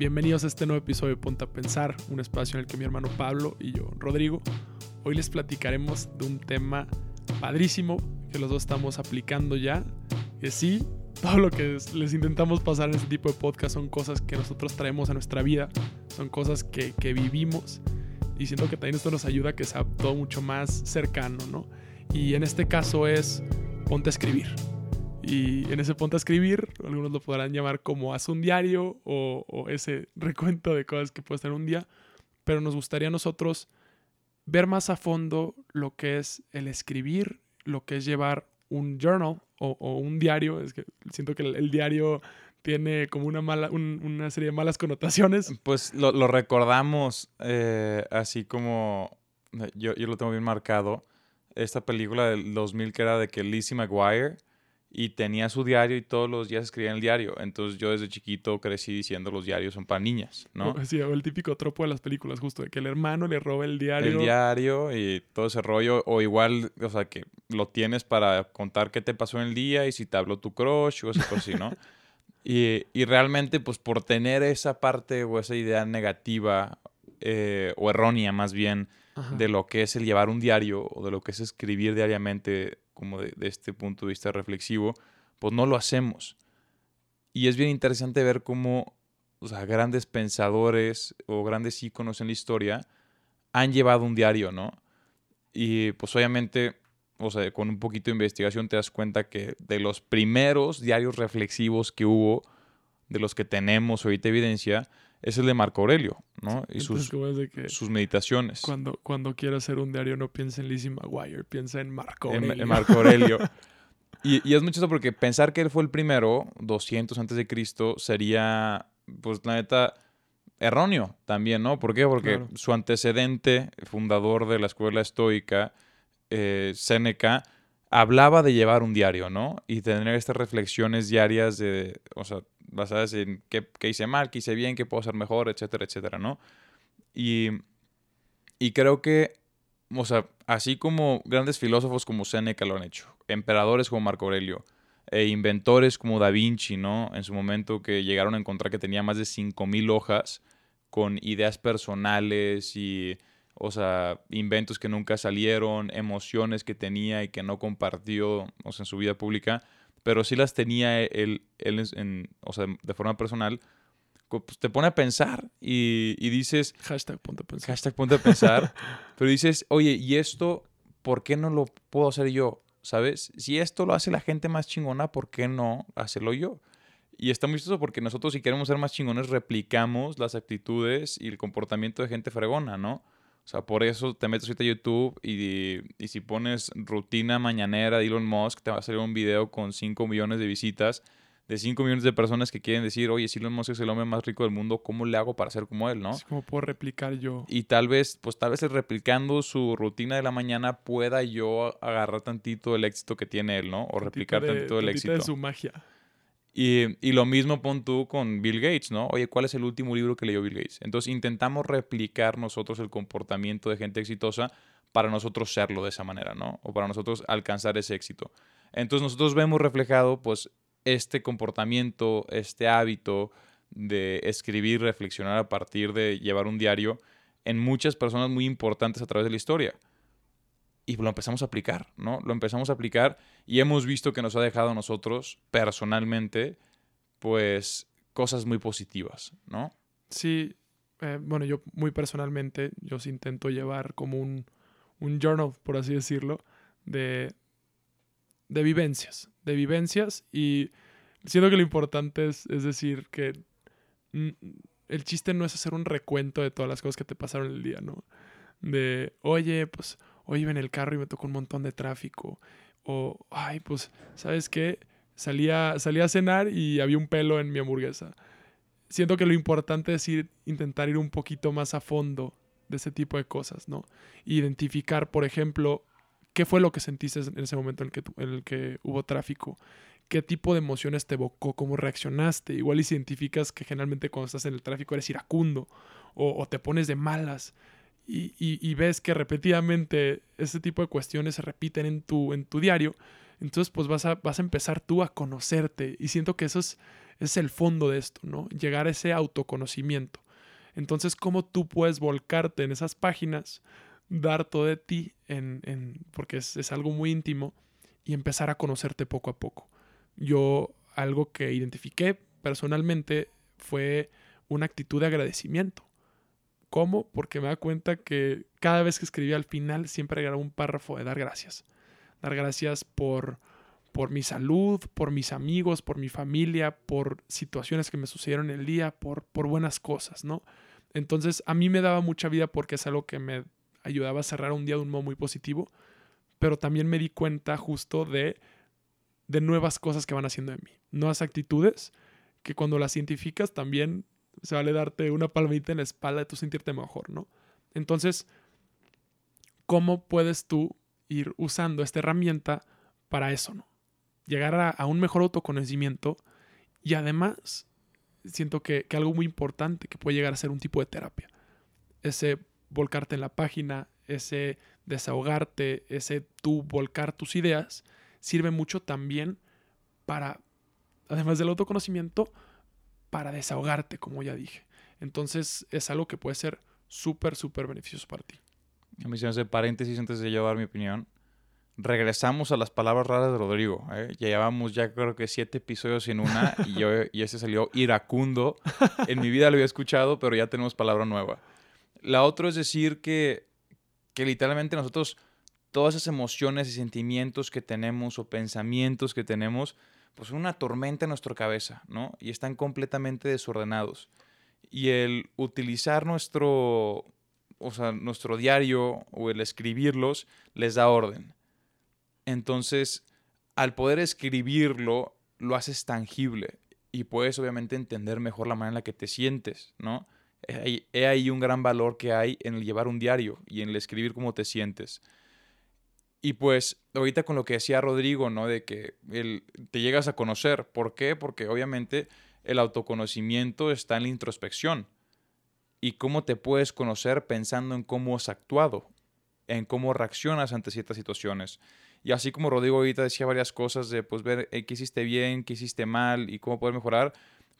Bienvenidos a este nuevo episodio de Ponta Pensar, un espacio en el que mi hermano Pablo y yo, Rodrigo, hoy les platicaremos de un tema padrísimo que los dos estamos aplicando ya. Que sí, todo lo que les intentamos pasar en este tipo de podcast son cosas que nosotros traemos a nuestra vida, son cosas que, que vivimos y siento que también esto nos ayuda a que sea todo mucho más cercano, ¿no? Y en este caso es ponte a escribir. Y en ese ponte a escribir, algunos lo podrán llamar como haz un diario o, ese recuento de cosas que puedes tener un día, pero nos gustaría a nosotros ver más a fondo lo que es el escribir, lo que es llevar un journal o, un diario. Es que siento que el, diario tiene como una mala, una serie de malas connotaciones. Pues lo, recordamos eh, así como yo, yo lo tengo bien marcado. Esta película del 2000 que era de que Lizzie McGuire y tenía su diario y todos los días escribía en el diario. Entonces yo desde chiquito crecí diciendo los diarios son para niñas, ¿no? Sí, o el típico tropo de las películas, justo, de que el hermano le roba el diario. El diario y todo ese rollo, o igual, o sea, que lo tienes para contar qué te pasó en el día y si te habló tu crush o así, así ¿no? y, y, realmente, pues por tener esa parte o esa idea negativa eh, o errónea más bien de lo que es el llevar un diario o de lo que es escribir diariamente como de, este punto de vista reflexivo, pues no lo hacemos. Y es bien interesante ver cómo o sea, grandes pensadores o grandes íconos en la historia han llevado un diario, ¿no? Y pues obviamente, o sea, con un poquito de investigación te das cuenta que de los primeros diarios reflexivos que hubo, de los que tenemos ahorita evidencia, es el de Marco Aurelio, ¿no? Y sus, sus meditaciones. Cuando, cuando quiera hacer un diario no piensa en Lizzie McGuire, piensa en Marco Aurelio. En, Marco Aurelio. y, y, es mucho eso porque pensar que él fue el primero, 200 antes de Cristo, sería, pues la neta, erróneo también, ¿no? ¿Por qué? Porque su antecedente, fundador de la escuela estoica, eh, Séneca, hablaba de llevar un diario, ¿no? Y tener estas reflexiones diarias de, o sea, basadas en qué, hice mal, qué hice bien, qué puedo hacer mejor, etcétera, etcétera, ¿no? Y, y creo que, o sea, así como grandes filósofos como Seneca lo han hecho, emperadores como Marco Aurelio, e inventores como Da Vinci, ¿no? En su momento que llegaron a encontrar que tenía más de 5.000 hojas con ideas personales y, o sea, inventos que nunca salieron, emociones que tenía y que no compartió, o sea, en su vida pública pero sí las tenía él, él en, o sea, de forma personal, pues te pone a pensar y, y dices... Hashtag ponte a pensar. Hashtag ponte a pensar. pero dices, oye, ¿y esto por qué no lo puedo hacer yo? ¿Sabes? Si esto lo hace la gente más chingona, ¿por qué no hacerlo yo? Y está muy chistoso porque nosotros si queremos ser más chingones replicamos las actitudes y el comportamiento de gente fregona, ¿no? O sea, por eso te metes ahorita a YouTube y, y, si pones rutina mañanera de Elon Musk, te va a salir un video con 5 millones de visitas de 5 millones de personas que quieren decir, oye, si Elon Musk es el hombre más rico del mundo, ¿cómo le hago para ser como él, no? Es como puedo replicar yo. Y tal vez, pues tal vez replicando su rutina de la mañana pueda yo agarrar tantito el éxito que tiene él, ¿no? O replicar tantito el éxito. de su magia. Y, lo mismo pon tú con Bill Gates, ¿no? Oye, ¿cuál es el último libro que leyó Bill Gates? Entonces intentamos replicar nosotros el comportamiento de gente exitosa para nosotros serlo de esa manera, ¿no? O para nosotros alcanzar ese éxito. Entonces nosotros vemos reflejado, pues, este comportamiento, este hábito de escribir, reflexionar a partir de llevar un diario en muchas personas muy importantes a través de la historia y lo empezamos a aplicar, ¿no? Lo empezamos a aplicar y hemos visto que nos ha dejado a nosotros personalmente, pues, cosas muy positivas, ¿no? Sí, eh, bueno, yo muy personalmente, yo sí intento llevar como un, un journal, por así decirlo, de, de vivencias, de vivencias y siento que lo importante es, es decir que el chiste no es hacer un recuento de todas las cosas que te pasaron el día, ¿no? De, oye, pues hoy iba en el carro y me tocó un montón de tráfico. O, ay, pues, ¿sabes qué? Salía, salía a cenar y había un pelo en mi hamburguesa. Siento que lo importante es ir, intentar ir un poquito más a fondo de ese tipo de cosas, ¿no? Identificar, por ejemplo, qué fue lo que sentiste en ese momento en el que, en el que hubo tráfico, qué tipo de emociones te evocó, cómo reaccionaste. Igual identificas que generalmente cuando estás en el tráfico eres iracundo o, o te pones de malas y, ves que repetidamente ese tipo de cuestiones se repiten en tu, en tu diario, Entonces, pues vas a, vas a empezar tú a conocerte y siento que eso es, es el fondo de esto, ¿no? Llegar a ese autoconocimiento. Entonces, ¿cómo tú puedes volcarte en esas páginas, dar todo de ti, en, en porque es, es algo muy íntimo, y empezar a conocerte poco a poco? Yo, algo que identifiqué personalmente fue una actitud de agradecimiento. ¿Cómo? Porque me da cuenta que cada vez que escribía al final siempre agregaba un párrafo de dar gracias. Dar gracias por, por mi salud, por mis amigos, por mi familia, por situaciones que me sucedieron el día, por, por buenas cosas, ¿no? Entonces a mí me daba mucha vida porque es algo que me ayudaba a cerrar un día de un modo muy positivo, pero también me di cuenta justo de, de nuevas cosas que van haciendo en mí, nuevas actitudes que cuando las identificas también se vale darte una palmadita en la espalda de tu sentirte mejor, ¿no? Entonces, ¿cómo puedes tú ir usando esta herramienta para eso, ¿no? Llegar a, un mejor autoconocimiento y además siento que, que, algo muy importante que puede llegar a ser un tipo de terapia. Ese volcarte en la página, ese desahogarte, ese tú volcar tus ideas, sirve mucho también para, además del autoconocimiento, para desahogarte, como ya dije. Entonces es algo que puede ser súper, súper beneficioso para ti. A mí se me hace paréntesis antes de llevar mi opinión. Regresamos a las palabras raras de Rodrigo. ¿eh? Ya llevamos ya creo que siete episodios en una y, yo, y ese salió iracundo. En mi vida lo había escuchado, pero ya tenemos palabra nueva. La otra es decir que, que literalmente nosotros todas esas emociones y sentimientos que tenemos o pensamientos que tenemos, pues una tormenta en nuestra cabeza, ¿no? Y están completamente desordenados. Y el utilizar nuestro, o sea, nuestro diario o el escribirlos les da orden. Entonces, al poder escribirlo, lo haces tangible y puedes obviamente entender mejor la manera en la que te sientes, ¿no? He ahí un gran valor que hay en el llevar un diario y en el escribir cómo te sientes. Y pues ahorita con lo que decía Rodrigo, ¿no? De que el, te llegas a conocer. ¿Por qué? Porque obviamente el autoconocimiento está en la introspección. ¿Y cómo te puedes conocer pensando en cómo has actuado? En cómo reaccionas ante ciertas situaciones. Y así como Rodrigo ahorita decía varias cosas de pues ver eh, qué hiciste bien, qué hiciste mal y cómo poder mejorar,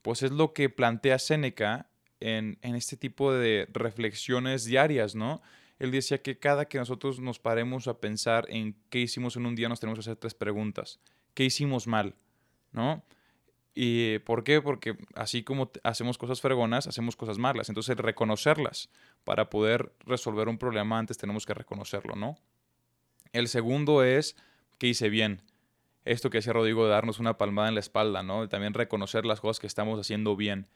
pues es lo que plantea Séneca en, en este tipo de reflexiones diarias, ¿no? Él decía que cada que nosotros nos paremos a pensar en qué hicimos en un día, nos tenemos que hacer tres preguntas. ¿Qué hicimos mal? ¿No? ¿Y por qué? Porque así como hacemos cosas fregonas, hacemos cosas malas. Entonces, reconocerlas. Para poder resolver un problema antes tenemos que reconocerlo, ¿no? El segundo es ¿qué hice bien. Esto que decía Rodrigo de darnos una palmada en la espalda, ¿no? También reconocer las cosas que estamos haciendo bien.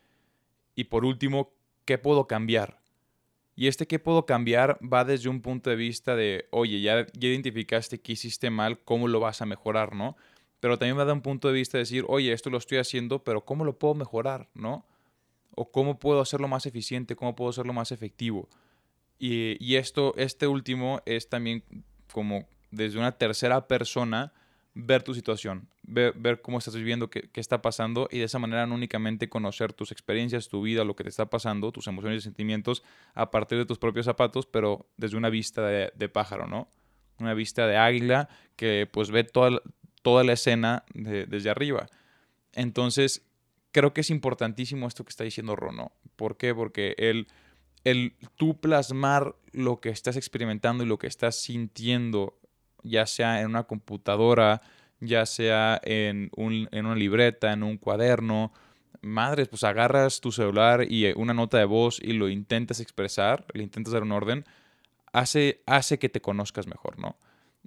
Y por último, ¿qué puedo cambiar? Y este que puedo cambiar va desde un punto de vista de, oye, ya, identificaste que hiciste mal, ¿cómo lo vas a mejorar, no? Pero también va de un punto de vista de decir, oye, esto lo estoy haciendo, pero ¿cómo lo puedo mejorar, no? O cómo puedo hacerlo más eficiente, cómo puedo hacerlo más efectivo. Y, y esto, este último es también como desde una tercera persona ver tu situación, ver, cómo estás viviendo, qué, está pasando y de esa manera no únicamente conocer tus experiencias, tu vida, lo que te está pasando, tus emociones y sentimientos a partir de tus propios zapatos, pero desde una vista de, pájaro, ¿no? Una vista de águila que pues ve toda, toda la escena desde arriba. Entonces, creo que es importantísimo esto que está diciendo Rono. ¿Por qué? Porque el, el tú plasmar lo que estás experimentando y lo que estás sintiendo ya sea en una computadora, ya sea en, una libreta, en un cuaderno. Madres, pues agarras tu celular y eh, una nota de voz y lo intentas expresar, le intentas dar un orden, hace, hace que te conozcas mejor, ¿no?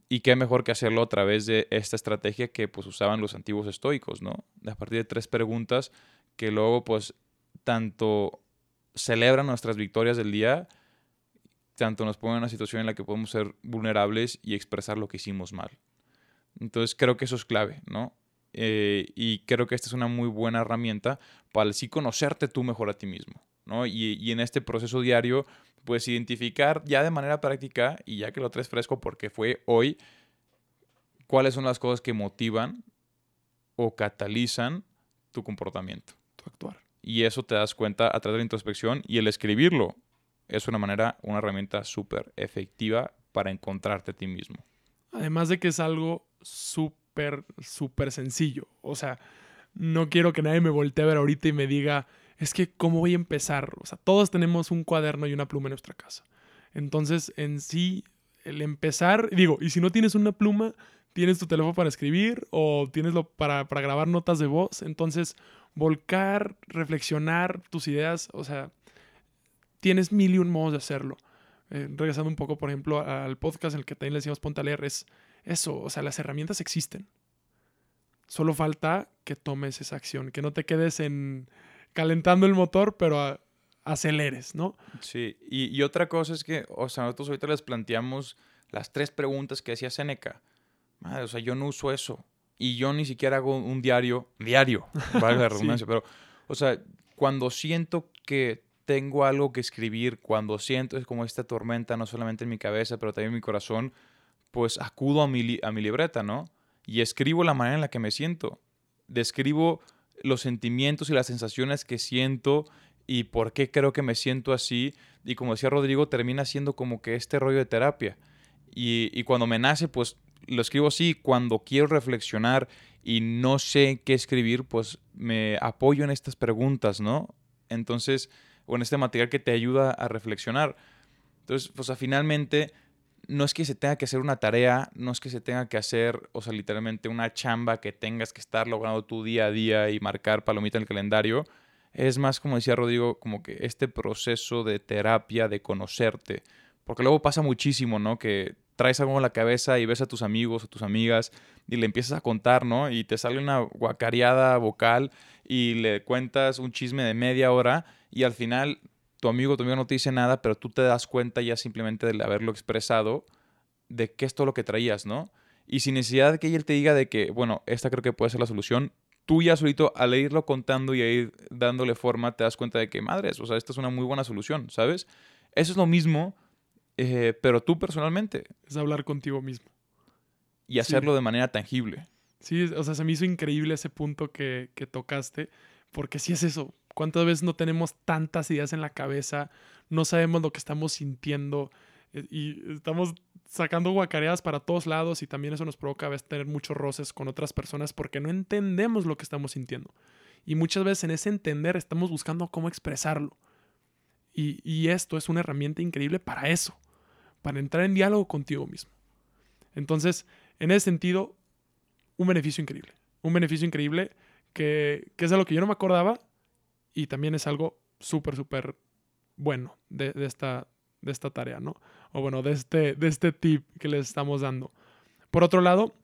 Y qué mejor que hacerlo a través de esta estrategia que pues usaban los antiguos estoicos, ¿no? A partir de tres preguntas que luego pues tanto celebran nuestras victorias del día tanto nos pone en una situación en la que podemos ser vulnerables y expresar lo que hicimos mal. Entonces creo que eso es clave, ¿no? Eh, y creo que esta es una muy buena herramienta para así conocerte tú mejor a ti mismo, ¿no? Y, y, en este proceso diario, puedes identificar ya de manera práctica, y ya que lo traes fresco porque fue hoy, cuáles son las cosas que motivan o catalizan tu comportamiento. Tu actuar. Y eso te das cuenta a través de la introspección y el escribirlo es una manera, una herramienta súper efectiva para encontrarte a ti mismo. Además de que es algo súper, súper sencillo. O sea, no quiero que nadie me voltee a ver ahorita y me diga, es que, ¿cómo voy a empezar? O sea, todos tenemos un cuaderno y una pluma en nuestra casa. Entonces, en sí, el empezar, digo, y si no tienes una pluma, tienes tu teléfono para escribir o tienes lo para, para grabar notas de voz. Entonces, volcar, reflexionar tus ideas, o sea, tienes mil y un modos de hacerlo. Eh, regresando un poco, por ejemplo, al podcast en el que también le decimos ponte a leer, es eso, o sea, las herramientas existen. Solo falta que tomes esa acción, que no te quedes en calentando el motor, pero aceleres, ¿no? Sí, y, otra cosa es que, o sea, nosotros ahorita les planteamos las tres preguntas que decía Seneca. Madre, o sea, yo no uso eso. Y yo ni siquiera hago un diario, diario, vale la redundancia, pero, o sea, cuando siento que tengo algo que escribir, cuando siento es como esta tormenta, no solamente en mi cabeza, pero también en mi corazón, pues acudo a mi, a mi libreta, ¿no? Y escribo la manera en la que me siento. Describo los sentimientos y las sensaciones que siento y por qué creo que me siento así. Y como decía Rodrigo, termina siendo como que este rollo de terapia. Y, y cuando me nace, pues lo escribo así. Cuando quiero reflexionar y no sé qué escribir, pues me apoyo en estas preguntas, ¿no? Entonces, o en este material que te ayuda a reflexionar. Entonces, pues finalmente, no es que se tenga que hacer una tarea, no es que se tenga que hacer, o sea, literalmente una chamba que tengas que estar logrando tu día a día y marcar palomita en el calendario. Es más, como decía Rodrigo, como que este proceso de terapia, de conocerte. Porque luego pasa muchísimo, ¿no? Que traes algo en la cabeza y ves a tus amigos o tus amigas y le empiezas a contar, ¿no? Y te sale una guacareada vocal y le cuentas un chisme de media hora y al final tu amigo tu amigo no te dice nada, pero tú te das cuenta ya simplemente de haberlo expresado de qué es todo lo que traías, ¿no? Y sin necesidad de que él te diga de que, bueno, esta creo que puede ser la solución, tú ya solito al irlo contando y ir dándole forma te das cuenta de que, madres, o sea, esta es una muy buena solución, ¿sabes? Eso es lo mismo, eh, pero tú personalmente. Es hablar contigo mismo. Y hacerlo de manera tangible. Sí, o sea, se me hizo increíble ese punto que, que tocaste, porque sí es eso. ¿Cuántas veces no tenemos tantas ideas en la cabeza? No sabemos lo que estamos sintiendo eh, y estamos sacando guacareadas para todos lados y también eso nos provoca a veces tener muchos roces con otras personas porque no entendemos lo que estamos sintiendo. Y muchas veces en ese entender estamos buscando cómo expresarlo. Y, y esto es una herramienta increíble para eso, para entrar en diálogo contigo mismo. Entonces, en ese sentido, un beneficio increíble. Un beneficio increíble que, que es algo que yo no me acordaba y también es algo súper, súper bueno de, esta, de esta tarea, ¿no? O bueno, de este, de este tip que les estamos dando. Por otro lado,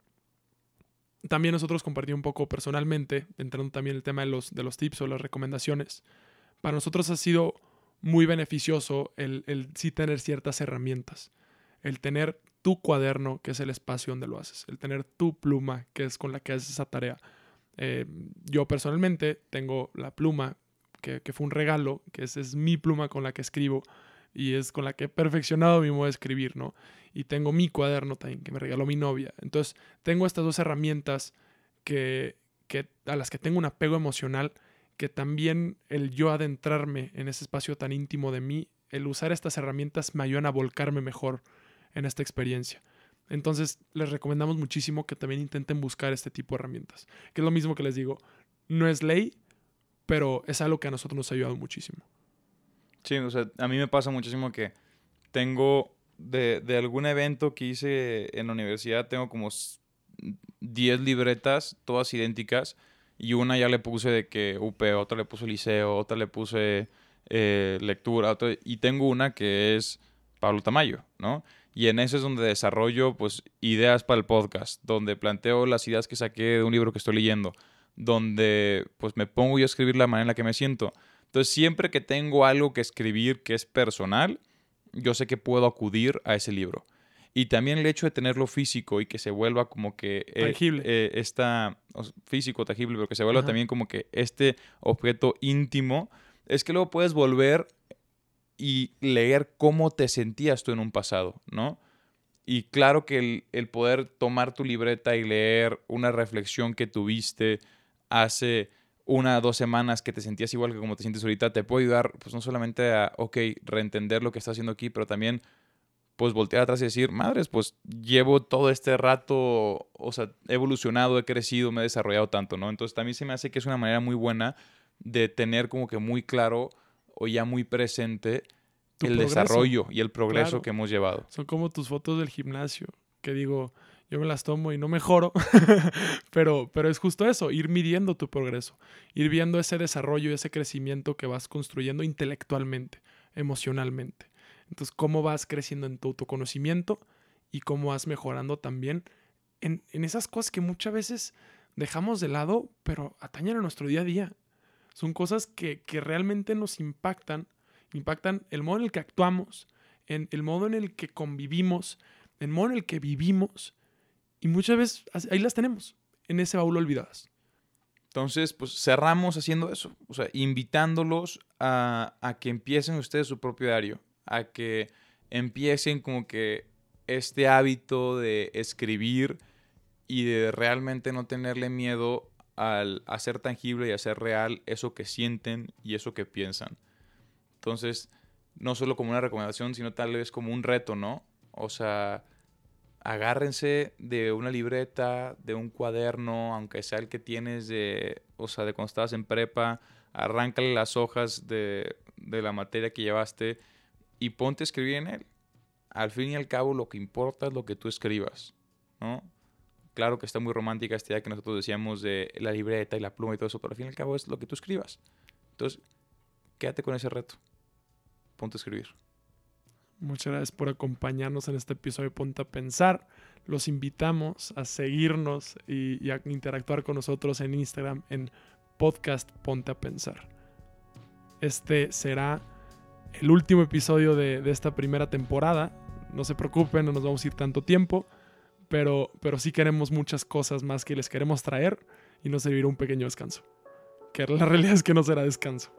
también nosotros compartimos un poco personalmente, entrando también el tema de los, de los tips o las recomendaciones. Para nosotros ha sido muy beneficioso el, el sí tener ciertas herramientas. El tener tu cuaderno, que es el espacio donde lo haces. El tener tu pluma, que es con la que haces esa tarea. Eh, yo personalmente tengo la pluma que, fue un regalo, que esa es mi pluma con la que escribo y es con la que he perfeccionado mi modo de escribir, ¿no? Y tengo mi cuaderno también, que me regaló mi novia. Entonces, tengo estas dos herramientas que, que, a las que tengo un apego emocional, que también el yo adentrarme en ese espacio tan íntimo de mí, el usar estas herramientas me ayudan a volcarme mejor en esta experiencia. Entonces, les recomendamos muchísimo que también intenten buscar este tipo de herramientas. Que es lo mismo que les digo, no es ley, pero es algo que a nosotros nos ha ayudado muchísimo. Sí, o sea, a mí me pasa muchísimo que tengo de, de algún evento que hice en la universidad, tengo como 10 libretas, todas idénticas, y una ya le puse de que UP, otra le puse liceo, otra le puse eh, lectura, y tengo una que es Pablo Tamayo, ¿no? Y en eso es donde desarrollo pues ideas para el podcast, donde planteo las ideas que saqué de un libro que estoy leyendo, donde pues me pongo yo a escribir la manera en la que me siento. Entonces siempre que tengo algo que escribir que es personal, yo sé que puedo acudir a ese libro. Y también el hecho de tenerlo físico y que se vuelva como que... Eh, tangible. Eh, esta, físico, tangible, pero que se vuelva también como que este objeto íntimo, es que luego puedes volver y leer cómo te sentías tú en un pasado, ¿no? Y claro que el, el poder tomar tu libreta y leer una reflexión que tuviste, hace una o dos semanas que te sentías igual que como te sientes ahorita, te puede ayudar, pues no solamente a, ok, reentender lo que estás haciendo aquí, pero también pues voltear atrás y decir, madres, pues llevo todo este rato, o sea, he evolucionado, he crecido, me he desarrollado tanto, ¿no? Entonces también se me hace que es una manera muy buena de tener como que muy claro o ya muy presente el desarrollo y el progreso que hemos llevado. Son como tus fotos del gimnasio, que digo, yo me las tomo y no mejoro, pero, pero es justo eso, ir midiendo tu progreso, ir viendo ese desarrollo y ese crecimiento que vas construyendo intelectualmente, emocionalmente. Entonces, cómo vas creciendo en tu autoconocimiento y cómo vas mejorando también en, esas cosas que muchas veces dejamos de lado, pero atañen a nuestro día a día. Son cosas que, que realmente nos impactan, impactan el modo en el que actuamos, en el modo en el que convivimos, el modo en el que vivimos. Y muchas veces ahí las tenemos, en ese baúl olvidadas. Entonces, pues cerramos haciendo eso, o sea, invitándolos a, a que empiecen ustedes su propio diario, a que empiecen como que este hábito de escribir y de realmente no tenerle miedo al hacer tangible y hacer real eso que sienten y eso que piensan. Entonces, no solo como una recomendación, sino tal vez como un reto, ¿no? O sea, agárrense de una libreta, de un cuaderno, aunque sea el que tienes de, o sea, de cuando estabas en prepa, arráncale las hojas de, de la materia que llevaste y ponte a escribir en él. Al fin y al cabo, lo que importa es lo que tú escribas, ¿no? Claro que está muy romántica esta idea que nosotros decíamos de la libreta y la pluma y todo eso, pero al fin y al cabo es lo que tú escribas. Entonces, quédate con ese reto. Ponte a escribir. Muchas gracias por acompañarnos en este episodio de Ponte a Pensar. Los invitamos a seguirnos y, a interactuar con nosotros en Instagram en podcast Ponte a Pensar. Este será el último episodio de, esta primera temporada. No se preocupen, no nos vamos a ir tanto tiempo, pero, pero sí queremos muchas cosas más que les queremos traer y nos servirá un pequeño descanso. Que la realidad es que no será descanso.